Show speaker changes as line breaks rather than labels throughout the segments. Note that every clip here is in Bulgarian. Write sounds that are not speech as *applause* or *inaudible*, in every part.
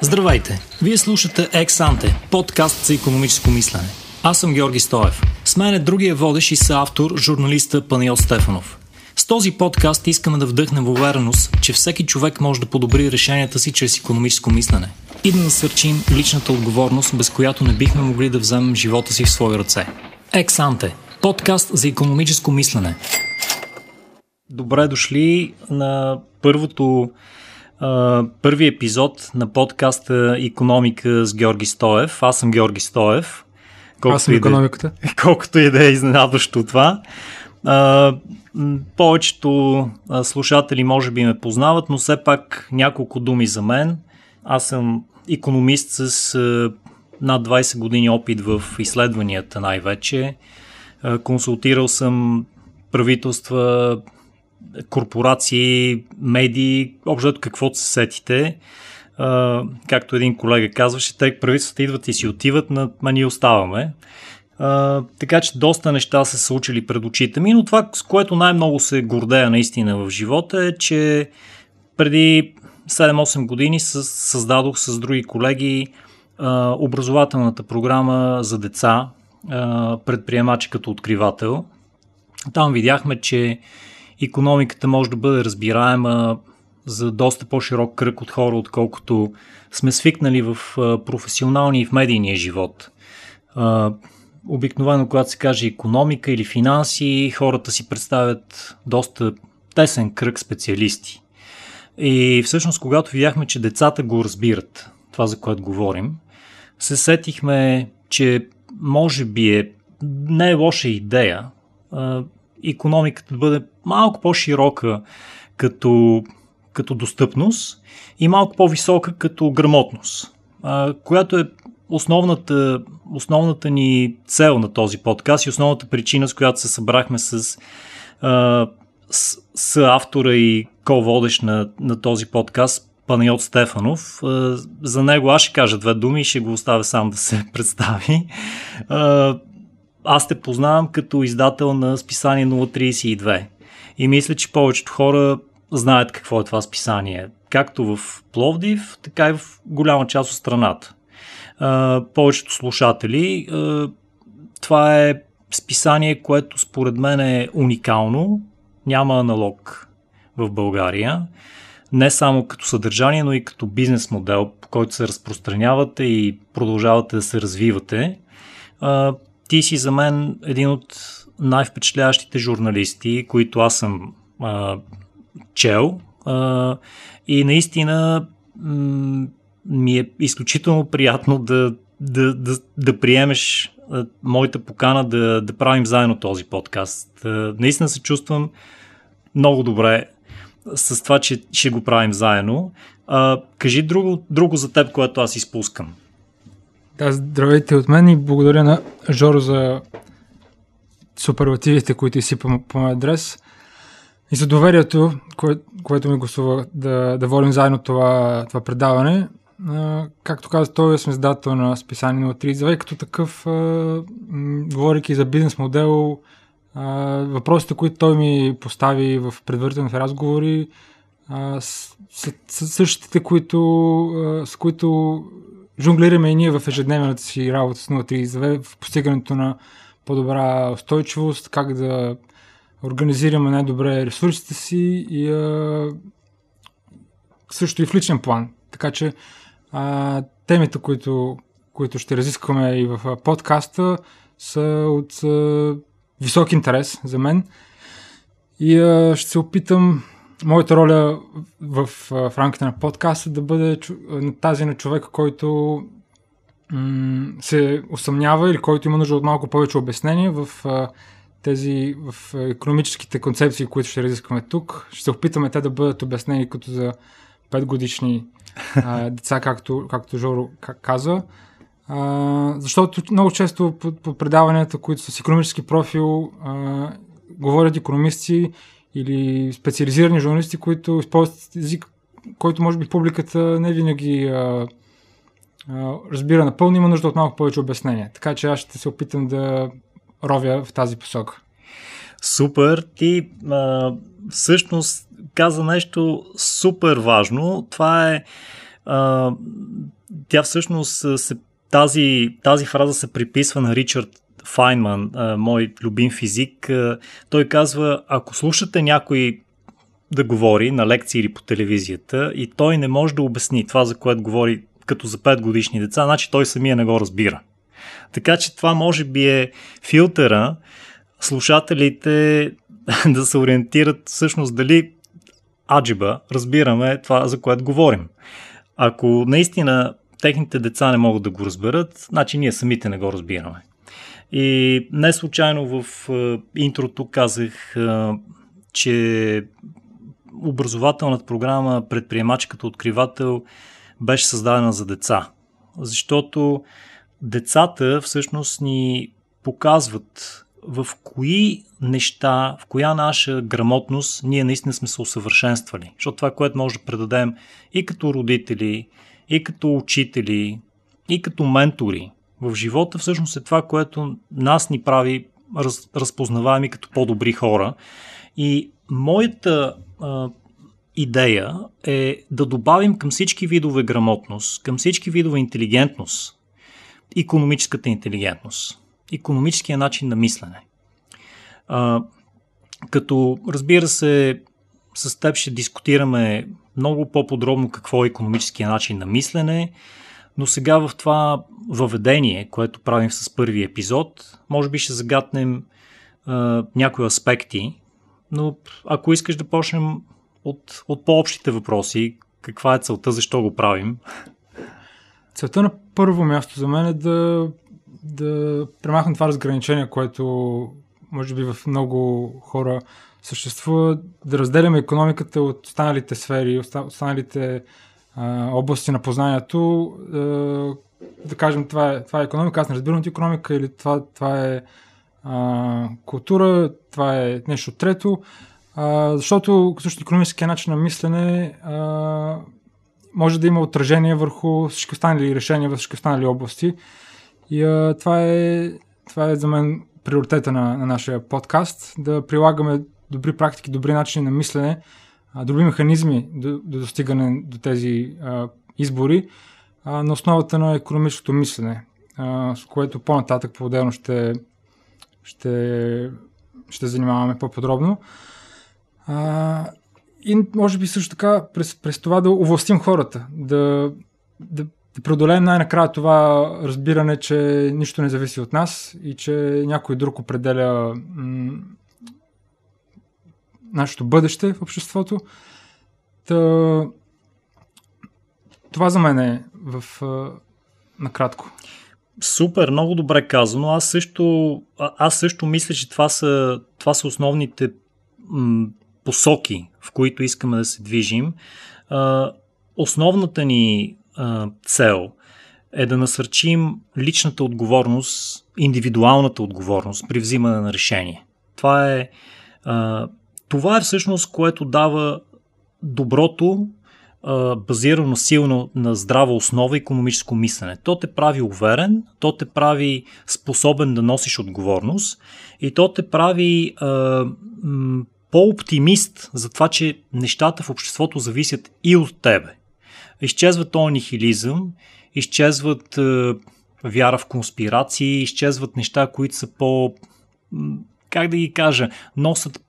Здравейте! Вие слушате Ексанте, подкаст за економическо мислене. Аз съм Георги Стоев. С мен е другия водещ и съавтор, журналиста Паниот Стефанов. С този подкаст искаме да вдъхнем увереност, че всеки човек може да подобри решенията си чрез економическо мислене и да насърчим личната отговорност, без която не бихме могли да вземем живота си в свои ръце. Ексанте – подкаст за економическо мислене. Добре дошли на първото първи епизод на подкаста Економика с Георги Стоев. Аз съм Георги Стоев.
Аз съм економиката.
Да, *laughs* колкото и да е изненадващо това. А, повечето слушатели може би ме познават, но все пак няколко думи за мен. Аз съм економист с а, над 20 години опит в изследванията най-вече. А, консултирал съм правителства, корпорации, медии, общо каквото се сетите. Uh, както един колега казваше, те правителствата идват и си отиват, но ние оставаме. Uh, така че доста неща се случили пред очите ми, но това, с което най-много се гордея наистина в живота е, че преди 7-8 години създадох с други колеги uh, образователната програма за деца, предприемачи като откривател. Там видяхме, че економиката може да бъде разбираема за доста по-широк кръг от хора, отколкото сме свикнали в професионалния и в медийния живот. Обикновено, когато се каже економика или финанси, хората си представят доста тесен кръг специалисти. И всъщност, когато видяхме, че децата го разбират, това за което говорим, се сетихме, че може би е не е лоша идея економиката да бъде малко по-широка като, като достъпност и малко по-висока като грамотност, а, която е основната, основната ни цел на този подкаст и основната причина, с която се събрахме с, а, с, с автора и ко-водещ на, на този подкаст, Панайот Стефанов. За него аз ще кажа две думи и ще го оставя сам да се *laughs* представи аз те познавам като издател на списание 032. И мисля, че повечето хора знаят какво е това списание. Както в Пловдив, така и в голяма част от страната. А, повечето слушатели. А, това е списание, което според мен е уникално. Няма аналог в България. Не само като съдържание, но и като бизнес модел, по който се разпространявате и продължавате да се развивате ти си за мен един от най-впечатляващите журналисти, които аз съм а, чел. А, и наистина м- ми е изключително приятно да, да, да, да приемеш а, моята покана да, да правим заедно този подкаст. А, наистина се чувствам много добре с това, че ще го правим заедно. А, кажи друго, друго за теб, което аз изпускам.
Да, здравейте от мен и благодаря на Жоро за суперлативите, които изсипа по моя адрес и за доверието, кое, което ми гласува да, да водим заедно това, това предаване. А, както каза, той е създател на списание 032 и като такъв, а, говоряки за бизнес модел, а, въпросите, които той ми постави в предварителните разговори, а, с, с, с същите, които, а, с които жонглираме и ние в ежедневната си работа с 032 в постигането на по-добра устойчивост, как да организираме най-добре ресурсите си и а, също и в личен план. Така че а, темите, които, които ще разискваме и в подкаста, са от а, висок интерес за мен. И а, ще се опитам моята роля в, в, рамките на подкаста да бъде тази на човека, който се усъмнява или който има нужда от малко повече обяснение в тези в економическите концепции, които ще разискваме тук. Ще се опитаме те да бъдат обяснени като за 5 годишни а, *laughs* деца, както, както Жоро каза. А, защото много често по, по предаванията, които са с економически профил, а, говорят економисти или специализирани журналисти, които използват език, който може би публиката не винаги а, а, разбира напълно, има нужда от малко повече обяснение. Така че аз ще се опитам да ровя в тази посока.
Супер! Ти а, всъщност каза нещо супер важно. Това е а, тя всъщност се, тази, тази фраза се приписва на Ричард Файнман, мой любим физик. Той казва, ако слушате някой да говори на лекции или по телевизията и той не може да обясни това, за което говори като за 5 годишни деца, значи той самия не го разбира. Така че това може би е филтъра слушателите *laughs* да се ориентират всъщност дали аджиба разбираме това, за което говорим. Ако наистина техните деца не могат да го разберат, значи ние самите не го разбираме. И не случайно в е, интрото казах, е, че образователната програма Предприемачката откривател беше създадена за деца. Защото децата всъщност ни показват в кои неща, в коя наша грамотност ние наистина сме се усъвършенствали. Защото това, което може да предадем и като родители, и като учители, и като ментори в живота, всъщност е това, което нас ни прави раз, разпознаваеми като по-добри хора. И моята а, идея е да добавим към всички видове грамотност, към всички видове интелигентност, економическата интелигентност, економическия начин на мислене. А, като, разбира се, с теб ще дискутираме много по-подробно какво е економическия начин на мислене, но сега в това въведение, което правим с първи епизод, може би ще загатнем а, някои аспекти, но ако искаш да почнем от, от по-общите въпроси, каква е целта, защо го правим?
Целта на първо място за мен е да, да премахна това разграничение, което може би в много хора съществува, да разделяме економиката от останалите сфери, останалите области на познанието. А, да кажем, това е, това е економика, аз не разбирам от економика, или това, това е а, култура, това е нещо трето. А, защото също економическия начин на мислене а, може да има отражение върху всички останали решения във всички останали области. И а, това, е, това е за мен приоритета на, на нашия подкаст, да прилагаме добри практики, добри начини на мислене, добри механизми до достигане до тези а, избори а, на основата на економическото мислене, а, с което по-нататък по-отделно ще, ще, ще занимаваме по-подробно. А, и може би също така през, през това да овластим хората, да, да, да преодолеем най-накрая това разбиране, че нищо не зависи от нас и че някой друг определя м- нашето бъдеще в обществото. Та, това за мен е в накратко.
Супер, много добре казано. Аз също, аз също мисля, че това са, това са основните м- посоки, в които искаме да се движим. А, основната ни а, цел е да насърчим личната отговорност, индивидуалната отговорност при взимане на решение. Това е, а, това е всъщност, което дава доброто, а, базирано силно на здрава основа економическо мислене. То те прави уверен, то те прави способен да носиш отговорност и то те прави а, м- по-оптимист за това, че нещата в обществото зависят и от тебе. Изчезва този нихилизъм, изчезват е, вяра в конспирации, изчезват неща, които са по... как да ги кажа, носят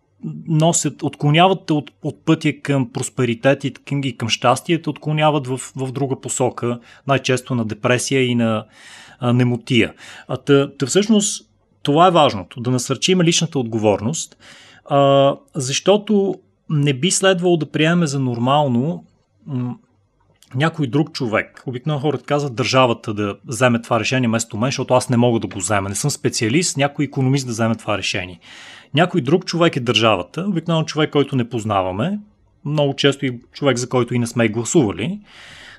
носят, отклоняват те от, от пътя към просперитет и към, и към щастие, отклоняват в, в друга посока, най-често на депресия и на а, немотия. А тъ, тъ всъщност това е важното, да насърчим личната отговорност, а, защото не би следвало да приемем за нормално някой друг човек. Обикновено хората казват държавата да вземе това решение вместо мен, защото аз не мога да го взема. Не съм специалист, някой економист да вземе това решение. Някой друг човек е държавата, обикновено човек, който не познаваме, много често и човек, за който и не сме гласували,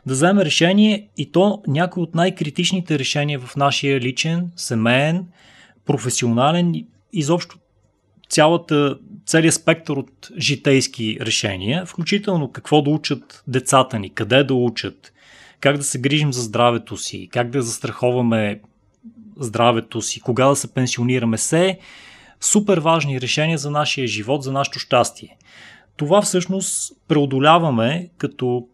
да вземе решение и то някой от най-критичните решения в нашия личен, семейен, професионален, изобщо цялата, целият спектър от житейски решения, включително какво да учат децата ни, къде да учат, как да се грижим за здравето си, как да застраховаме здравето си, кога да се пенсионираме, все супер важни решения за нашия живот, за нашето щастие. Това всъщност преодоляваме, като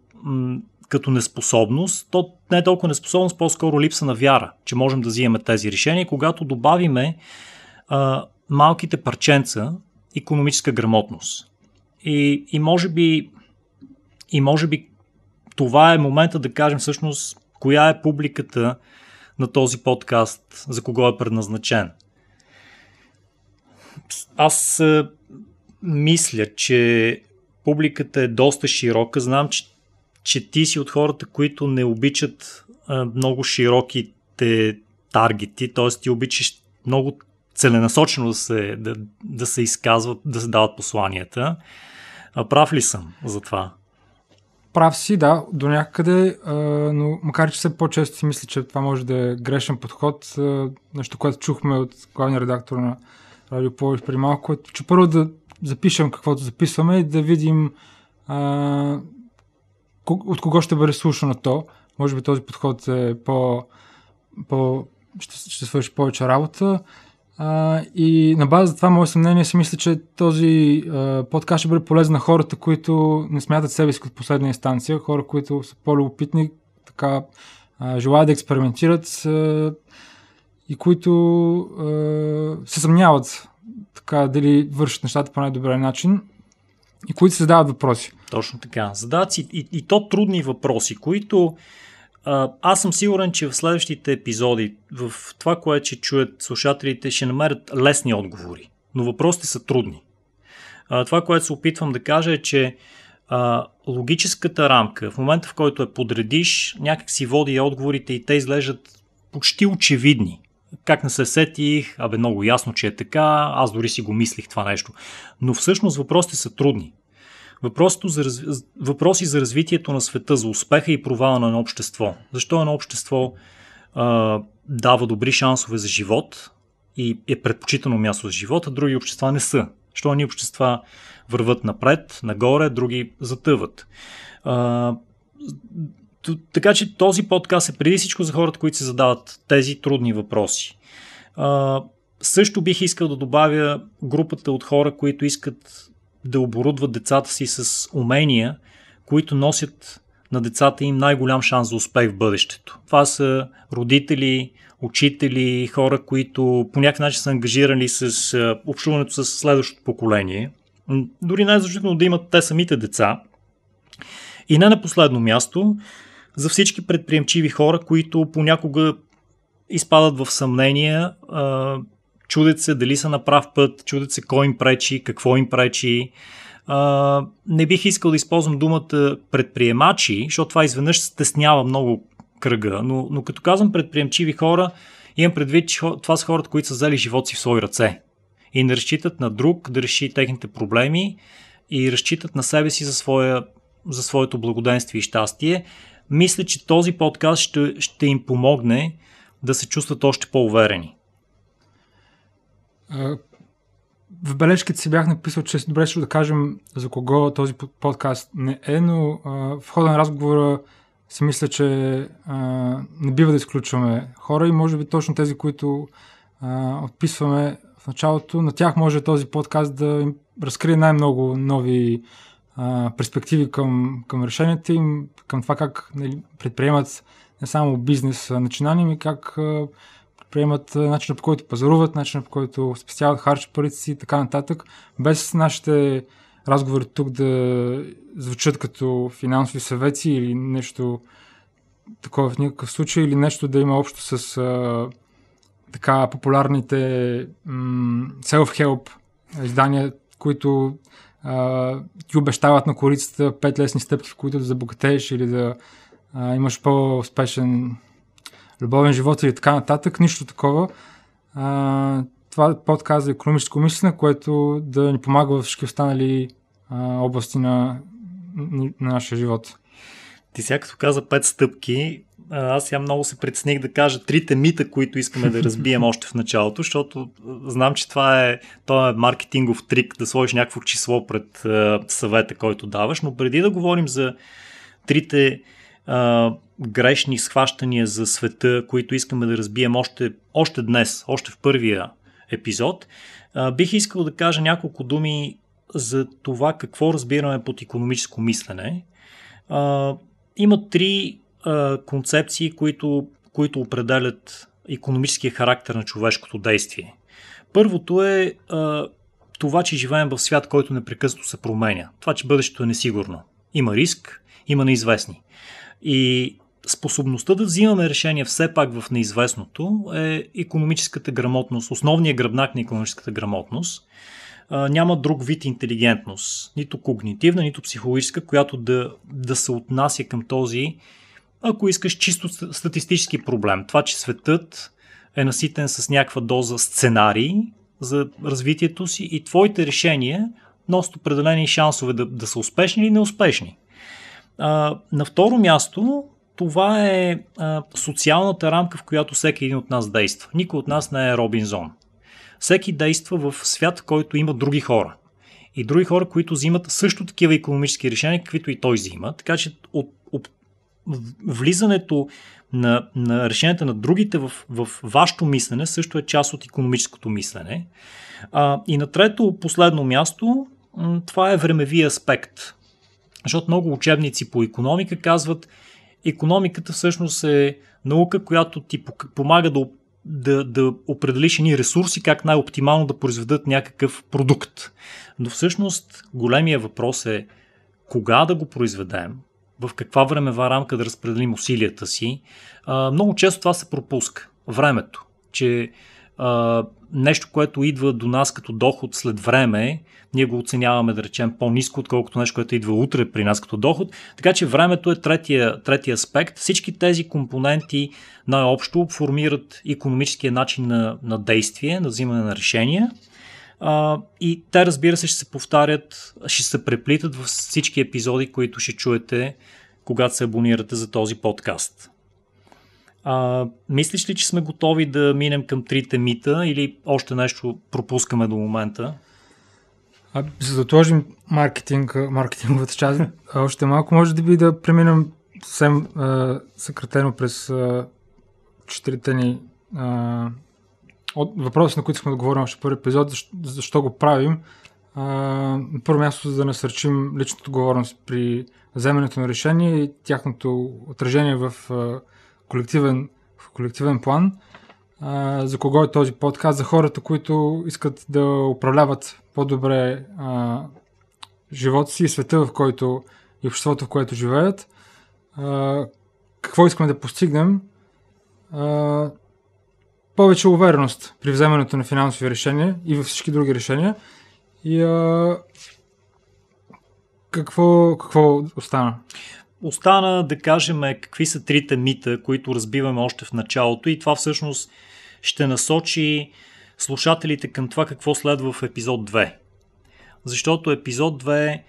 като неспособност, то не е толкова неспособност, по-скоро липса на вяра, че можем да взимаме тези решения, когато добавиме малките парченца економическа грамотност. И, и, може би, и може би това е момента да кажем всъщност коя е публиката на този подкаст, за кого е предназначен. Аз мисля, че публиката е доста широка. Знам, че, че ти си от хората, които не обичат а, много широките таргети, т.е. ти обичаш много целенасочено да се, да, да се изказват, да се дават посланията. А прав ли съм за това?
Прав си, да, до някъде, но макар че все по-често си мисля, че това може да е грешен подход, нещо, което чухме от главния редактор на Радио Повиш преди малко, е, че първо да запишем каквото записваме и да видим а, от кого ще бъде слушано то. Може би този подход е по, по ще, ще свърши повече работа. А, и на база това мое съмнение си мисля, че този а, подкаст ще бъде полезен на хората, които не смятат себе си като последна инстанция, хора, които са по-любопитни, така а, желаят да експериментират а, и които а, се съмняват така дали вършат нещата по най-добрия начин и които се задават въпроси.
Точно така. Задават си и, и то трудни въпроси, които аз съм сигурен, че в следващите епизоди, в това, което ще чуят слушателите, ще намерят лесни отговори. Но въпросите са трудни. Това, което се опитвам да кажа е, че а, логическата рамка, в момента в който я подредиш, някак си води отговорите и те изглеждат почти очевидни. Как не се сетих, абе много ясно, че е така, аз дори си го мислих това нещо. Но всъщност въпросите са трудни. За. Въпроси за развитието на света, за успеха и провала на едно общество. Защо едно общество а, дава добри шансове за живот и е предпочитано място за живота, други общества не са. Защо едни общества върват напред, нагоре, други затъват. А, така че този подкаст е преди всичко за хората, които се задават тези трудни въпроси. А, също бих искал да добавя групата от хора, които искат да оборудват децата си с умения, които носят на децата им най-голям шанс за успех в бъдещето. Това са родители, учители, хора, които по някакъв начин са ангажирани с общуването с следващото поколение. Дори най-значително да имат те самите деца. И не на последно място, за всички предприемчиви хора, които понякога изпадат в съмнения, чудят се дали са на прав път, чудят се кой им пречи, какво им пречи. А, не бих искал да използвам думата предприемачи, защото това изведнъж стеснява много кръга, но, но като казвам предприемчиви хора, имам предвид, че това са хората, които са взели живот си в свои ръце и не разчитат на друг да реши техните проблеми и разчитат на себе си за, своя, за своето благоденствие и щастие. Мисля, че този подкаст ще, ще им помогне да се чувстват още по-уверени.
В бележките си бях написал, че е добре ще да кажем за кого този подкаст не е, но в хода на разговора си мисля, че не бива да изключваме хора и може би точно тези, които отписваме в началото, на тях може този подкаст да им разкрие най-много нови перспективи към, към решенията им, към това как нали, предприемат не само бизнес начинания, ми как приемат начина по който пазаруват, начина по който спестяват, харчат парите си и така нататък, без нашите разговори тук да звучат като финансови съвети или нещо такова в никакъв случай, или нещо да има общо с а, така популярните м- self-help издания, които а, ти обещават на корицата пет лесни стъпки, в които да забогатееш или да а, имаш по-успешен любовен живот или така нататък, нищо такова. А, това подкаст за економическо мислене, което да ни помага във всички останали а, области на, на нашия живот.
Ти сега като каза пет стъпки, аз я много се предсних да кажа трите мита, които искаме да разбием *laughs* още в началото, защото знам, че това е, това е маркетингов трик да сложиш някакво число пред съвета, който даваш, но преди да говорим за трите а, грешни схващания за света, които искаме да разбием още, още днес, още в първия епизод, бих искал да кажа няколко думи за това какво разбираме под економическо мислене. Има три концепции, които, които определят економическия характер на човешкото действие. Първото е това, че живеем в свят, който непрекъснато се променя. Това, че бъдещето е несигурно. Има риск, има неизвестни. И способността да взимаме решения все пак в неизвестното е економическата грамотност, основният гръбнак на економическата грамотност. Няма друг вид интелигентност, нито когнитивна, нито психологическа, която да, да се отнася към този, ако искаш, чисто статистически проблем. Това, че светът е наситен с някаква доза сценарии за развитието си и твоите решения носят определени шансове да, да са успешни или неуспешни. А, на второ място, това е а, социалната рамка, в която всеки един от нас действа. Никой от нас не е Робинзон. Всеки действа в свят, който има други хора. И други хора, които взимат също такива економически решения, каквито и той взима. Така че от, от влизането на, на решенията на другите в, в вашето мислене също е част от економическото мислене. А, и на трето, последно място, това е времеви аспект. Защото много учебници по економика казват, економиката всъщност е наука, която ти помага да, да, да определиш едни ресурси, как най-оптимално да произведат някакъв продукт. Но всъщност големия въпрос е кога да го произведем, в каква времева рамка да разпределим усилията си. А, много често това се пропуска. Времето. Че нещо, което идва до нас като доход след време, ние го оценяваме, да речем, по-низко, отколкото нещо, което идва утре при нас като доход. Така че времето е третия, третия аспект. Всички тези компоненти най-общо формират економическия начин на, на действие, на взимане на решения. А, и те, разбира се, ще се повтарят, ще се преплитат в всички епизоди, които ще чуете, когато се абонирате за този подкаст. А, мислиш ли, че сме готови да минем към трите мита или още нещо пропускаме до момента?
А, за да отложим маркетинг, маркетинговата част, още малко може да би да преминем съвсем съкратено през четирите ни а, от въпроси, на които сме да говорим още първи епизод, защо, защо го правим. А, на първо място, за да насърчим личната отговорност при вземането на решение и тяхното отражение в а, колективен, в колективен план. А, за кого е този подкаст? За хората, които искат да управляват по-добре а, живота си и света, в който и обществото, в което живеят. А, какво искаме да постигнем? А, повече увереност при вземането на финансови решения и във всички други решения. И а, какво, какво остана?
Остана да кажем какви са трите мита, които разбиваме още в началото и това всъщност ще насочи слушателите към това какво следва в епизод 2. Защото епизод 2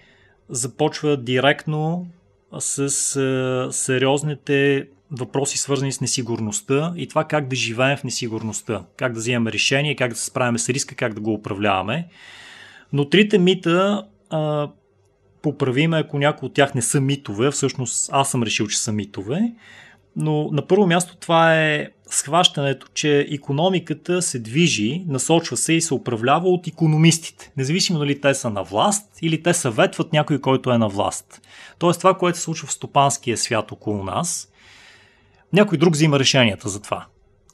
започва директно с е, сериозните въпроси свързани с несигурността и това как да живеем в несигурността, как да вземем решение, как да се справяме с риска, как да го управляваме. Но трите мита а, поправиме, ако някои от тях не са митове, всъщност аз съм решил, че са митове, но на първо място това е схващането, че економиката се движи, насочва се и се управлява от економистите. Независимо дали те са на власт или те съветват някой, който е на власт. Тоест това, което се случва в стопанския свят около нас, някой друг взима решенията за това.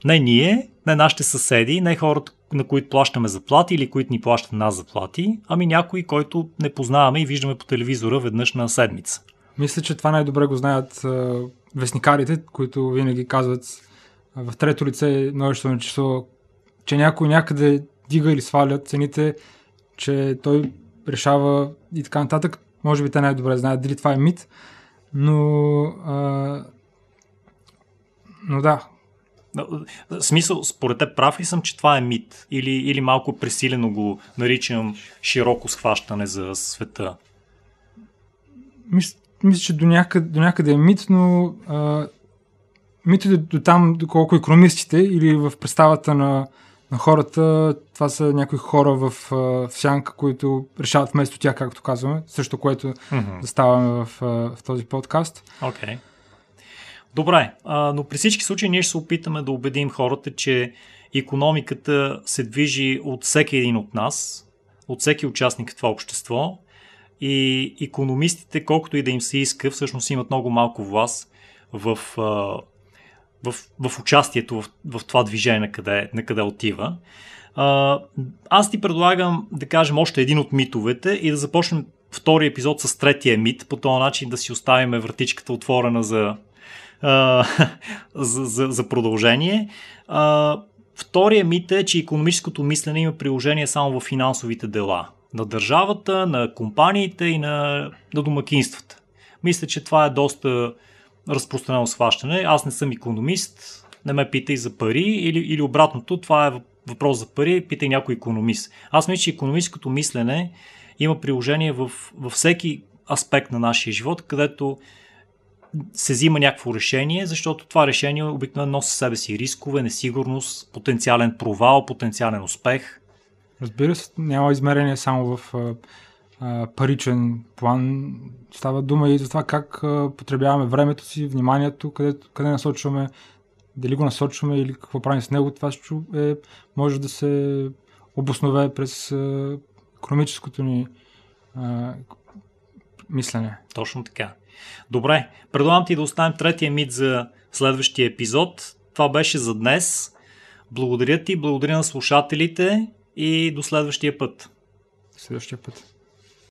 Не ние, не нашите съседи, не хората, на които плащаме заплати или които ни плащат нас заплати, ами някой, който не познаваме и виждаме по телевизора веднъж на седмица.
Мисля, че това най-добре го знаят вестникарите, които винаги казват в трето лице множествено число, че някой някъде дига или сваля цените, че той решава и така нататък. Може би те най-добре знаят дали това е мит, но, а, но да.
Смисъл, според те прав ли съм, че това е мит? Или, или малко пресилено го наричам широко схващане за света?
Мисля, мисля, че до някъде, до някъде е мит, но а, мит е до там, доколко економистите или в представата на, на хората, това са някои хора в, в сянка, които решават вместо тях, както казваме, също което mm-hmm. да ставаме в, в този подкаст.
Okay. Добре, а, но при всички случаи ние ще се опитаме да убедим хората, че економиката се движи от всеки един от нас, от всеки участник в това общество и економистите, колкото и да им се иска, всъщност имат много малко власт в, в, в участието в, в това движение, на къде, на къде отива. Аз ти предлагам да кажем още един от митовете и да започнем втори епизод с третия мит, по този начин да си оставим вратичката отворена за, *laughs* за, за, за продължение. Втория мит е, че економическото мислене има приложение само в финансовите дела. На държавата, на компаниите и на, на домакинствата. Мисля, че това е доста разпространено схващане. Аз не съм економист, не ме питай за пари или, или обратното, това е въпрос за пари, питай някой економист. Аз мисля, че економическото мислене има приложение в, във всеки аспект на нашия живот, където се взима някакво решение, защото това решение обикновено носи себе си рискове, несигурност, потенциален провал, потенциален успех.
Разбира се, няма измерение само в а, а, паричен план. Става дума и за това как а, потребяваме времето си, вниманието, къде, къде насочваме, дали го насочваме или какво правим с него. Това е, може да се обоснове през а, економическото ни а, мислене.
Точно така. Добре, предлагам ти да оставим третия мит за следващия епизод. Това беше за днес. Благодаря ти, благодаря на слушателите и до следващия път.
Следващия път.